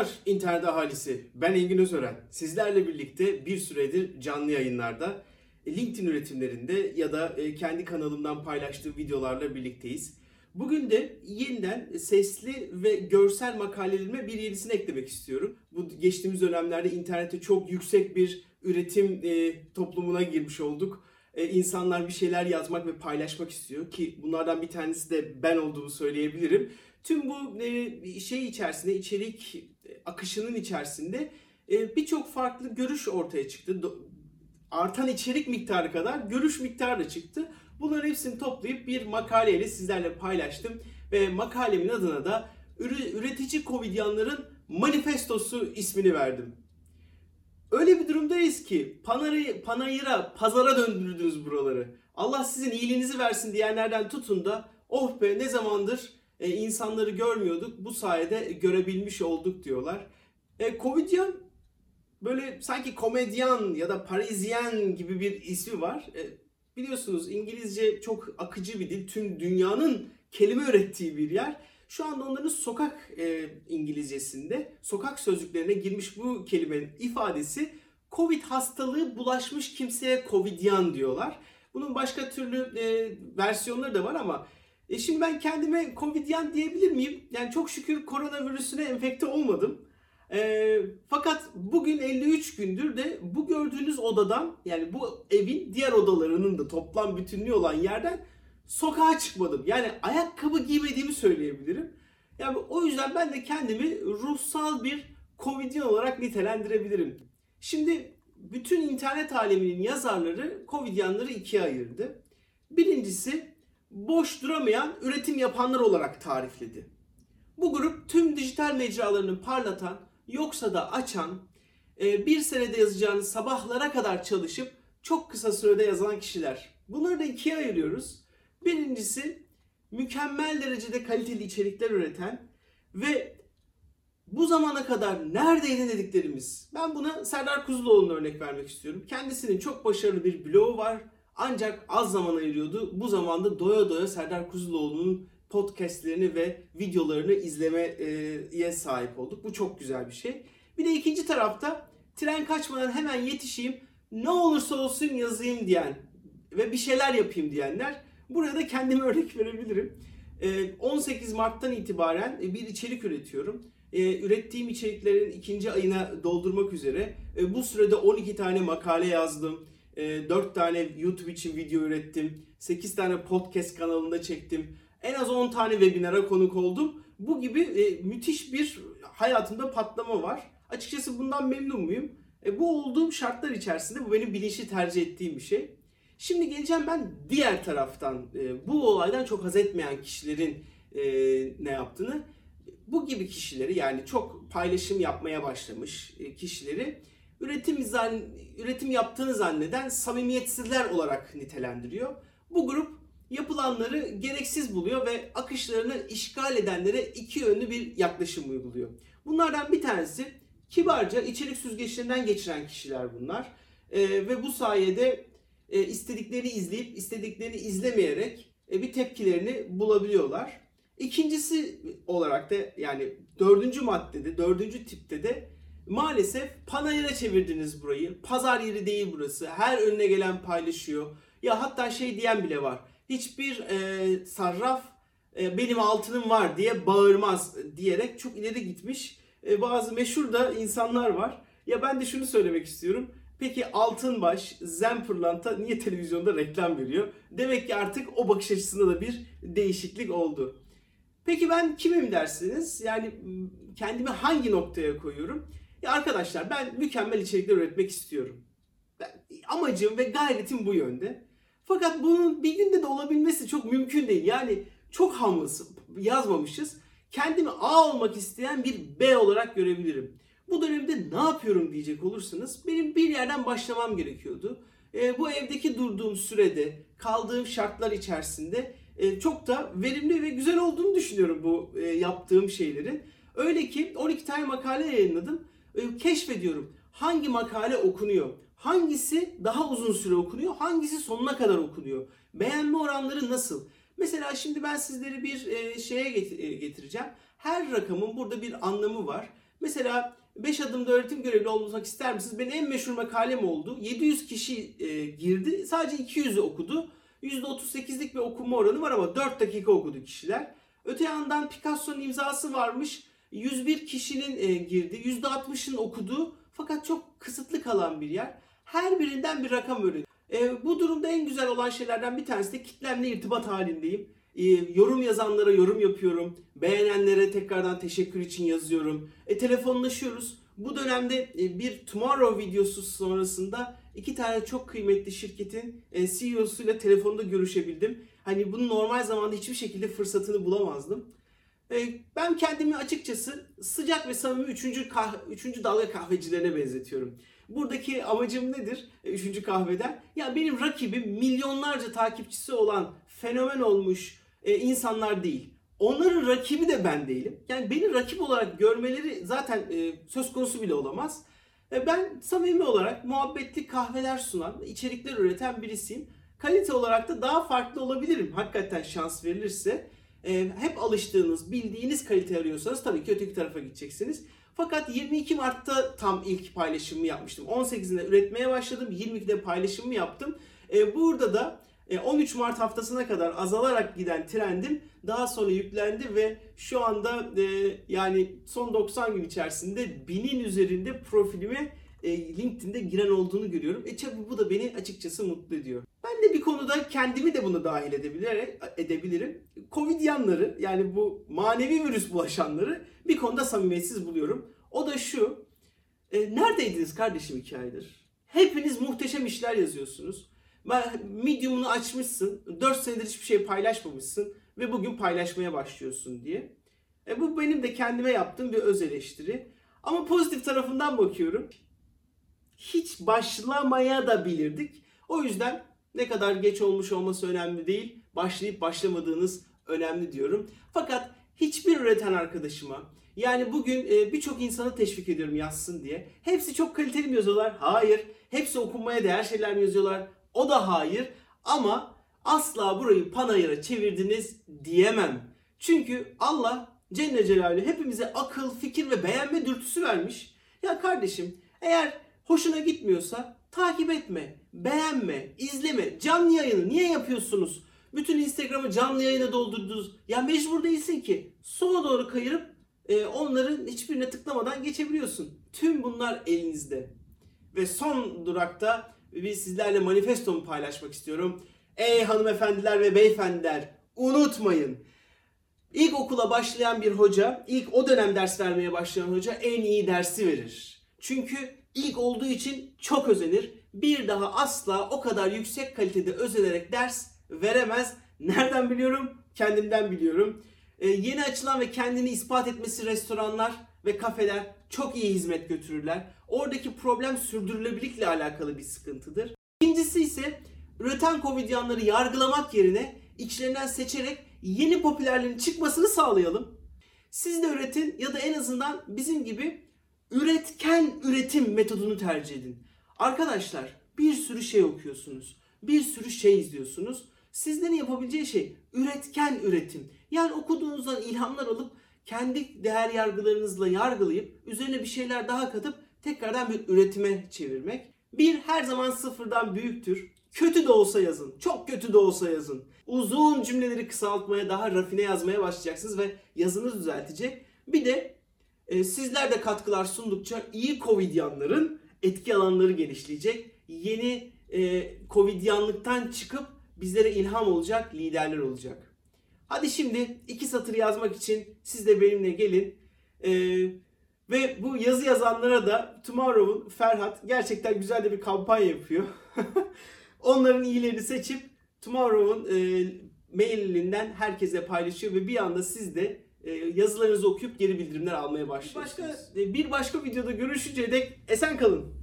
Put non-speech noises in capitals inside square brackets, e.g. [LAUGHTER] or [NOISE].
Selamlar internet ahalisi. Ben Engin Özören. Sizlerle birlikte bir süredir canlı yayınlarda e, LinkedIn üretimlerinde ya da e, kendi kanalımdan paylaştığım videolarla birlikteyiz. Bugün de yeniden sesli ve görsel makalelerime bir yenisini eklemek istiyorum. Bu geçtiğimiz dönemlerde internette çok yüksek bir üretim e, toplumuna girmiş olduk. İnsanlar bir şeyler yazmak ve paylaşmak istiyor ki bunlardan bir tanesi de ben olduğumu söyleyebilirim. Tüm bu şey içerisinde, içerik akışının içerisinde e, birçok farklı görüş ortaya çıktı. Artan içerik miktarı kadar görüş miktarı da çıktı. Bunların hepsini toplayıp bir makaleyle sizlerle paylaştım. Ve makalemin adına da Üre- Üretici Covidyanların Manifestosu ismini verdim. Öyle bir durumdayız ki panarı, panayıra, pazara döndürdünüz buraları. Allah sizin iyiliğinizi versin diyenlerden tutun da oh be ne zamandır e, insanları görmüyorduk bu sayede görebilmiş olduk diyorlar. E, Covidyan böyle sanki komedyan ya da parizyen gibi bir ismi var. E, biliyorsunuz İngilizce çok akıcı bir dil. Tüm dünyanın kelime ürettiği bir yer. Şu anda onların sokak e, İngilizcesinde sokak sözlüklerine girmiş bu kelimenin ifadesi Covid hastalığı bulaşmış kimseye Covidyan diyorlar. Bunun başka türlü e, versiyonları da var ama e, şimdi ben kendime Covidyan diyebilir miyim? Yani çok şükür koronavirüsüne enfekte olmadım. E, fakat bugün 53 gündür de bu gördüğünüz odadan yani bu evin diğer odalarının da toplam bütünlüğü olan yerden sokağa çıkmadım. Yani ayakkabı giymediğimi söyleyebilirim. Yani o yüzden ben de kendimi ruhsal bir Covidyan olarak nitelendirebilirim. Şimdi bütün internet aleminin yazarları Covidyanları ikiye ayırdı. Birincisi boş duramayan üretim yapanlar olarak tarifledi. Bu grup tüm dijital mecralarını parlatan, yoksa da açan, e, bir senede yazacağınız sabahlara kadar çalışıp çok kısa sürede yazan kişiler. Bunları da ikiye ayırıyoruz. Birincisi mükemmel derecede kaliteli içerikler üreten ve bu zamana kadar neredeydi dediklerimiz. Ben buna Serdar Kuzuloğlu'na örnek vermek istiyorum. Kendisinin çok başarılı bir blogu var. Ancak az zaman ayırıyordu. Bu zamanda doya doya Serdar Kuzuloğlu'nun podcastlerini ve videolarını izlemeye sahip olduk. Bu çok güzel bir şey. Bir de ikinci tarafta tren kaçmadan hemen yetişeyim, ne olursa olsun yazayım diyen ve bir şeyler yapayım diyenler. Buraya da kendime [LAUGHS] örnek verebilirim. 18 Mart'tan itibaren bir içerik üretiyorum. Ürettiğim içeriklerin ikinci ayına doldurmak üzere bu sürede 12 tane makale yazdım. 4 tane YouTube için video ürettim. 8 tane podcast kanalında çektim. En az 10 tane webinara konuk oldum. Bu gibi müthiş bir hayatımda patlama var. Açıkçası bundan memnun muyum? Bu olduğum şartlar içerisinde bu benim bilinçli tercih ettiğim bir şey. Şimdi geleceğim ben diğer taraftan bu olaydan çok haz etmeyen kişilerin ne yaptığını. Bu gibi kişileri yani çok paylaşım yapmaya başlamış kişileri üretim zan, üretim yaptığını zanneden samimiyetsizler olarak nitelendiriyor. Bu grup yapılanları gereksiz buluyor ve akışlarını işgal edenlere iki yönlü bir yaklaşım uyguluyor. Bunlardan bir tanesi kibarca içerik süzgeçlerinden geçiren kişiler bunlar. Ee, ve bu sayede e, istediklerini izleyip istediklerini izlemeyerek e, bir tepkilerini bulabiliyorlar. İkincisi olarak da yani dördüncü maddede, dördüncü tipte de maalesef panayıra çevirdiniz burayı. Pazar yeri değil burası. Her önüne gelen paylaşıyor. Ya hatta şey diyen bile var. Hiçbir e, sarraf e, benim altınım var diye bağırmaz diyerek çok ileri gitmiş e, bazı meşhur da insanlar var. Ya ben de şunu söylemek istiyorum. Peki Altınbaş, Zempırlanta niye televizyonda reklam veriyor? Demek ki artık o bakış açısında da bir değişiklik oldu. Peki ben kimim dersiniz? Yani kendimi hangi noktaya koyuyorum? Ya arkadaşlar ben mükemmel içerikler üretmek istiyorum. Ben, amacım ve gayretim bu yönde. Fakat bunun bir günde de olabilmesi çok mümkün değil. Yani çok hamız yazmamışız. Kendimi A olmak isteyen bir B olarak görebilirim. Bu dönemde ne yapıyorum diyecek olursanız benim bir yerden başlamam gerekiyordu. E, bu evdeki durduğum sürede, kaldığım şartlar içerisinde e, çok da verimli ve güzel olduğunu düşünüyorum bu e, yaptığım şeylerin. Öyle ki 12 tane makale yayınladım. Keşfediyorum hangi makale okunuyor, hangisi daha uzun süre okunuyor, hangisi sonuna kadar okunuyor, beğenme oranları nasıl. Mesela şimdi ben sizleri bir e, şeye e, getireceğim. Her rakamın burada bir anlamı var. Mesela 5 adımda öğretim görevli olmak ister misiniz? Benim en meşhur makalem oldu. 700 kişi e, girdi. Sadece 200'ü okudu. %38'lik bir okuma oranı var ama 4 dakika okudu kişiler. Öte yandan Picasso'nun imzası varmış. 101 kişinin e, girdi. %60'ın okudu. Fakat çok kısıtlı kalan bir yer. Her birinden bir rakam öğreniyor. E, bu durumda en güzel olan şeylerden bir tanesi de kitlemle irtibat halindeyim. E, yorum yazanlara yorum yapıyorum. Beğenenlere tekrardan teşekkür için yazıyorum. E, telefonlaşıyoruz. Bu dönemde bir Tomorrow videosu sonrasında iki tane çok kıymetli şirketin e, CEO'suyla telefonda görüşebildim. Hani bunu normal zamanda hiçbir şekilde fırsatını bulamazdım. E, Ben kendimi açıkçası sıcak ve samimi 3. Kah 3. dalga kahvecilerine benzetiyorum. Buradaki amacım nedir 3. kahveden? Ya benim rakibim milyonlarca takipçisi olan fenomen olmuş e, insanlar değil. Onların rakibi de ben değilim. Yani beni rakip olarak görmeleri zaten e, söz konusu bile olamaz. E, ben samimi olarak muhabbetli kahveler sunan, içerikler üreten birisiyim. Kalite olarak da daha farklı olabilirim. Hakikaten şans verilirse. E, hep alıştığınız, bildiğiniz kalite arıyorsanız tabii ki öteki tarafa gideceksiniz. Fakat 22 Mart'ta tam ilk paylaşımımı yapmıştım. 18'inde üretmeye başladım. 22'de paylaşımımı yaptım. E, burada da e, 13 Mart haftasına kadar azalarak giden trendim daha sonra yüklendi ve şu anda e, yani son 90 gün içerisinde binin üzerinde profilime e, LinkedIn'de giren olduğunu görüyorum. E tabi bu da beni açıkçası mutlu ediyor. Ben de bir konuda kendimi de buna dahil edebilir, edebilirim. Covid yanları yani bu manevi virüs bulaşanları bir konuda samimiyetsiz buluyorum. O da şu. E, neredeydiniz kardeşim iki? Hepiniz muhteşem işler yazıyorsunuz. Medium'unu açmışsın. 4 senedir hiçbir şey paylaşmamışsın. Ve bugün paylaşmaya başlıyorsun diye. E, bu benim de kendime yaptığım bir öz eleştiri. Ama pozitif tarafından bakıyorum. Hiç başlamaya da bilirdik. O yüzden ne kadar geç olmuş olması önemli değil. Başlayıp başlamadığınız önemli diyorum. Fakat hiçbir üreten arkadaşıma yani bugün e, birçok insanı teşvik ediyorum yazsın diye. Hepsi çok kaliteli mi yazıyorlar? Hayır. Hepsi okunmaya değer şeyler mi yazıyorlar? O da hayır. Ama asla burayı panayıra çevirdiniz diyemem. Çünkü Allah Celle Celaluhu hepimize akıl, fikir ve beğenme dürtüsü vermiş. Ya kardeşim eğer hoşuna gitmiyorsa takip etme, beğenme, izleme. Canlı yayını niye yapıyorsunuz? Bütün Instagram'ı canlı yayına doldurdunuz. Ya mecbur değilsin ki. Sola doğru kayırıp e, onların hiçbirine tıklamadan geçebiliyorsun. Tüm bunlar elinizde. Ve son durakta bir sizlerle manifestomu paylaşmak istiyorum. Ey hanımefendiler ve beyefendiler unutmayın. İlk okula başlayan bir hoca, ilk o dönem ders vermeye başlayan hoca en iyi dersi verir. Çünkü ilk olduğu için çok özenir. Bir daha asla o kadar yüksek kalitede özenerek ders veremez. Nereden biliyorum? Kendimden biliyorum. Ee, yeni açılan ve kendini ispat etmesi restoranlar ve kafeler çok iyi hizmet götürürler. Oradaki problem sürdürülebilirlikle alakalı bir sıkıntıdır. İkincisi ise üreten komedyanları yargılamak yerine içlerinden seçerek yeni popülerlerin çıkmasını sağlayalım. Siz de üretin ya da en azından bizim gibi üretken üretim metodunu tercih edin. Arkadaşlar bir sürü şey okuyorsunuz. Bir sürü şey izliyorsunuz. Sizlerin yapabileceği şey üretken üretim. Yani okuduğunuzdan ilhamlar alıp kendi değer yargılarınızla yargılayıp üzerine bir şeyler daha katıp tekrardan bir üretime çevirmek. Bir her zaman sıfırdan büyüktür. Kötü de olsa yazın. Çok kötü de olsa yazın. Uzun cümleleri kısaltmaya, daha rafine yazmaya başlayacaksınız ve yazınız düzeltecek. Bir de e, sizler de katkılar sundukça iyi Covidyanların etki alanları genişleyecek. Yeni e, Covidyanlıktan çıkıp bizlere ilham olacak liderler olacak. Hadi şimdi iki satır yazmak için siz de benimle gelin. E, ve bu yazı yazanlara da Tomorrow'un Ferhat gerçekten güzel de bir kampanya yapıyor. [LAUGHS] Onların iyilerini seçip Tomorrow'un e, mailinden herkese paylaşıyor ve bir anda siz de yazılarınızı okuyup geri bildirimler almaya başlıyorsunuz. Başka, e, bir başka videoda görüşünceye dek esen kalın.